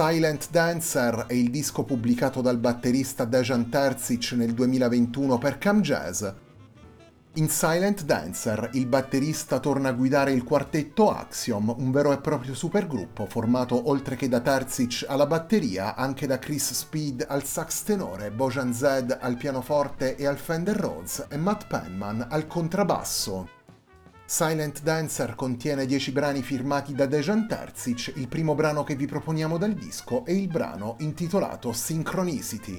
Silent Dancer è il disco pubblicato dal batterista Dejan Terzic nel 2021 per Cam Jazz. In Silent Dancer il batterista torna a guidare il quartetto Axiom, un vero e proprio supergruppo formato oltre che da Terzic alla batteria anche da Chris Speed al sax tenore, Bojan Zed al pianoforte e al Fender Rhodes e Matt Penman al contrabbasso. Silent Dancer contiene 10 brani firmati da Dejan Terzic, il primo brano che vi proponiamo dal disco è il brano intitolato Synchronicity.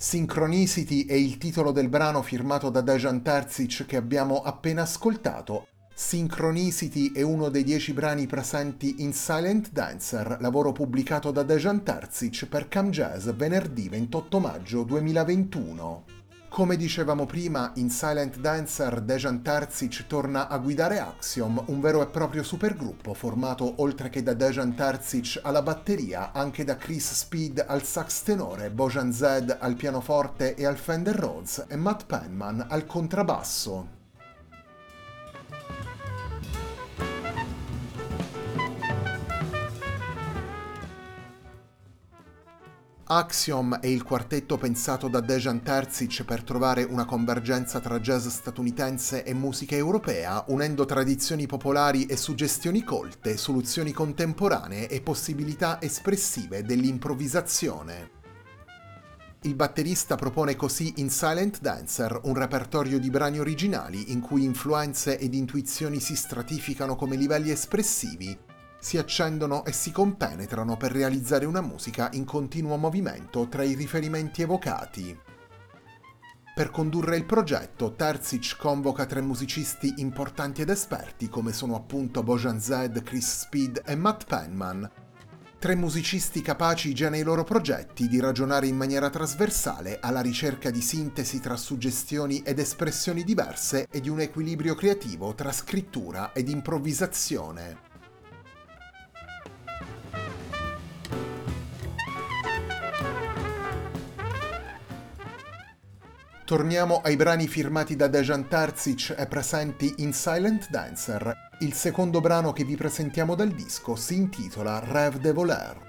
Synchronicity è il titolo del brano firmato da Dejan Terzic che abbiamo appena ascoltato. Synchronicity è uno dei dieci brani presenti in Silent Dancer, lavoro pubblicato da Dejan Terzic per Cam Jazz venerdì 28 maggio 2021. Come dicevamo prima, in Silent Dancer Dejan Terzic torna a guidare Axiom, un vero e proprio supergruppo formato oltre che da Dejan Terzic alla batteria anche da Chris Speed al sax tenore, Bojan Zed al pianoforte e al Fender Rhodes e Matt Penman al contrabbasso. Axiom è il quartetto pensato da Dejan Terzic per trovare una convergenza tra jazz statunitense e musica europea, unendo tradizioni popolari e suggestioni colte, soluzioni contemporanee e possibilità espressive dell'improvvisazione. Il batterista propone così in Silent Dancer un repertorio di brani originali in cui influenze ed intuizioni si stratificano come livelli espressivi, si accendono e si compenetrano per realizzare una musica in continuo movimento tra i riferimenti evocati. Per condurre il progetto, Terzic convoca tre musicisti importanti ed esperti come sono appunto Bojan Zed, Chris Speed e Matt Penman. Tre musicisti capaci già nei loro progetti di ragionare in maniera trasversale alla ricerca di sintesi tra suggestioni ed espressioni diverse e di un equilibrio creativo tra scrittura ed improvvisazione. Torniamo ai brani firmati da Dejan Terzic e presenti in Silent Dancer. Il secondo brano che vi presentiamo dal disco si intitola Rêve de Voler.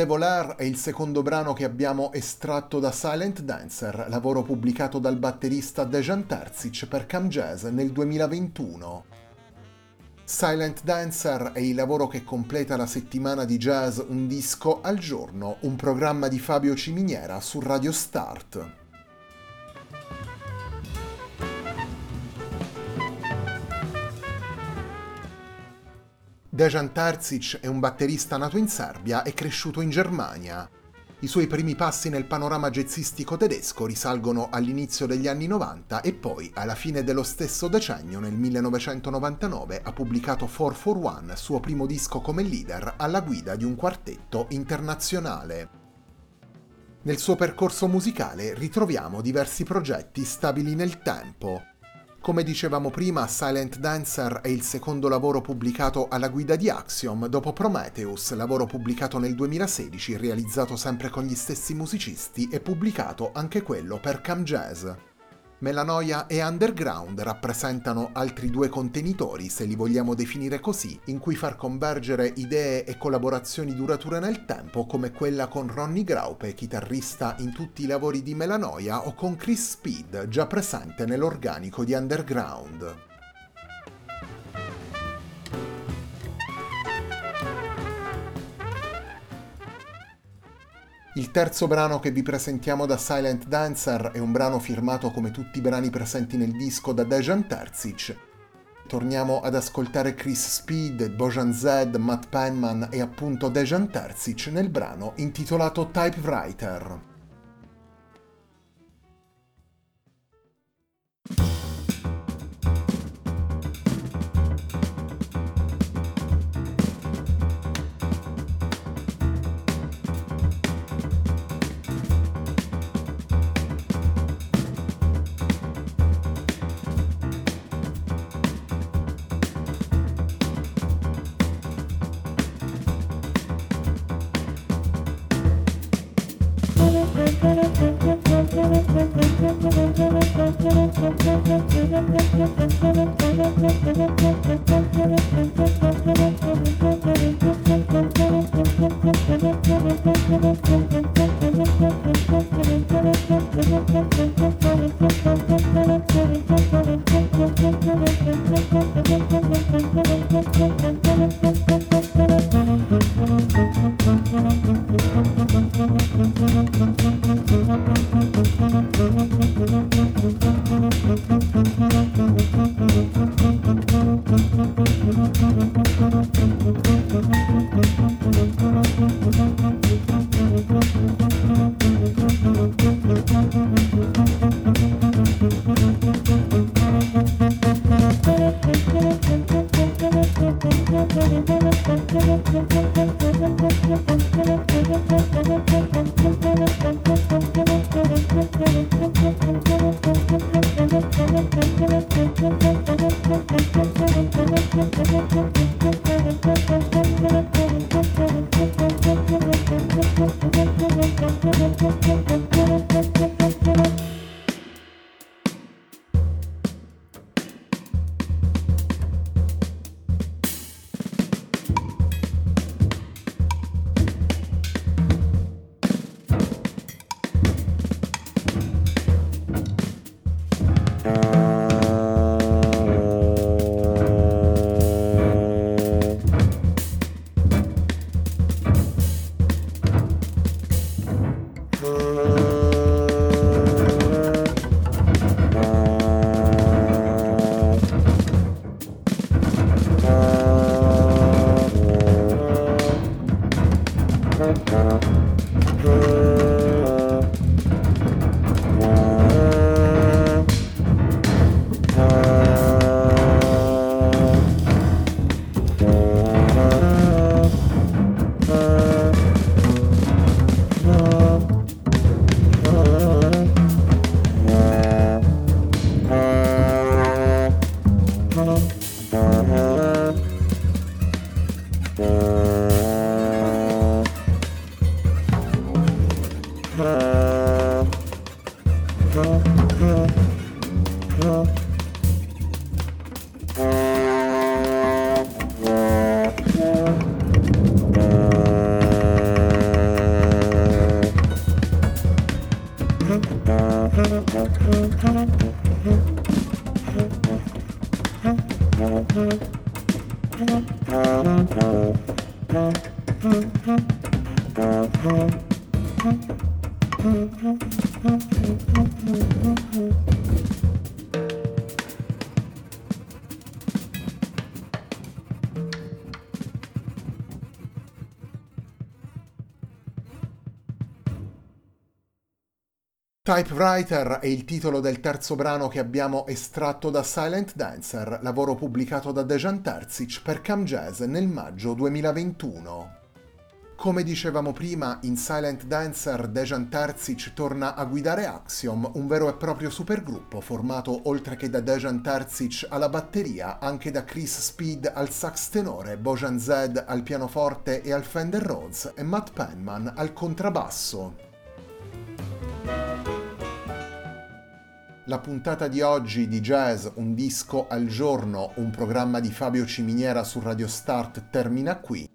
De Volar è il secondo brano che abbiamo estratto da Silent Dancer, lavoro pubblicato dal batterista Dejan Terzic per Cam Jazz nel 2021. Silent Dancer è il lavoro che completa la settimana di jazz Un disco al giorno, un programma di Fabio Ciminiera su Radio Start. Dejan Terzic è un batterista nato in Serbia e cresciuto in Germania. I suoi primi passi nel panorama jazzistico tedesco risalgono all'inizio degli anni 90 e poi, alla fine dello stesso decennio, nel 1999, ha pubblicato 441, suo primo disco come leader, alla guida di un quartetto internazionale. Nel suo percorso musicale ritroviamo diversi progetti stabili nel tempo, come dicevamo prima, Silent Dancer è il secondo lavoro pubblicato alla guida di Axiom dopo Prometheus, lavoro pubblicato nel 2016, realizzato sempre con gli stessi musicisti e pubblicato anche quello per Cam Jazz. Melanoia e Underground rappresentano altri due contenitori, se li vogliamo definire così, in cui far convergere idee e collaborazioni durature nel tempo come quella con Ronnie Graupe, chitarrista in tutti i lavori di Melanoia, o con Chris Speed, già presente nell'organico di Underground. Il terzo brano che vi presentiamo da Silent Dancer è un brano firmato come tutti i brani presenti nel disco da Dejan Terzic. Torniamo ad ascoltare Chris Speed, Bojan Zed, Matt Penman e appunto Dejan Terzic nel brano intitolato Typewriter. Thank you. thank you Typewriter è il titolo del terzo brano che abbiamo estratto da Silent Dancer, lavoro pubblicato da Dejan Terzic per Cam Jazz nel maggio 2021. Come dicevamo prima, in Silent Dancer Dejan Terzic torna a guidare Axiom, un vero e proprio supergruppo formato oltre che da Dejan Terzic alla batteria anche da Chris Speed al sax tenore, Bojan Zed al pianoforte e al Fender Rhodes e Matt Penman al contrabbasso. La puntata di oggi di Jazz, un disco al giorno, un programma di Fabio Ciminiera su Radio Start termina qui.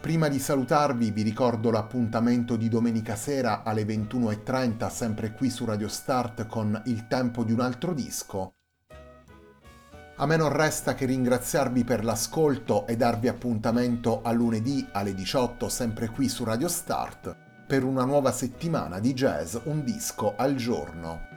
Prima di salutarvi vi ricordo l'appuntamento di domenica sera alle 21.30 sempre qui su Radio Start con Il tempo di un altro disco. A me non resta che ringraziarvi per l'ascolto e darvi appuntamento a lunedì alle 18 sempre qui su Radio Start per una nuova settimana di jazz, un disco al giorno.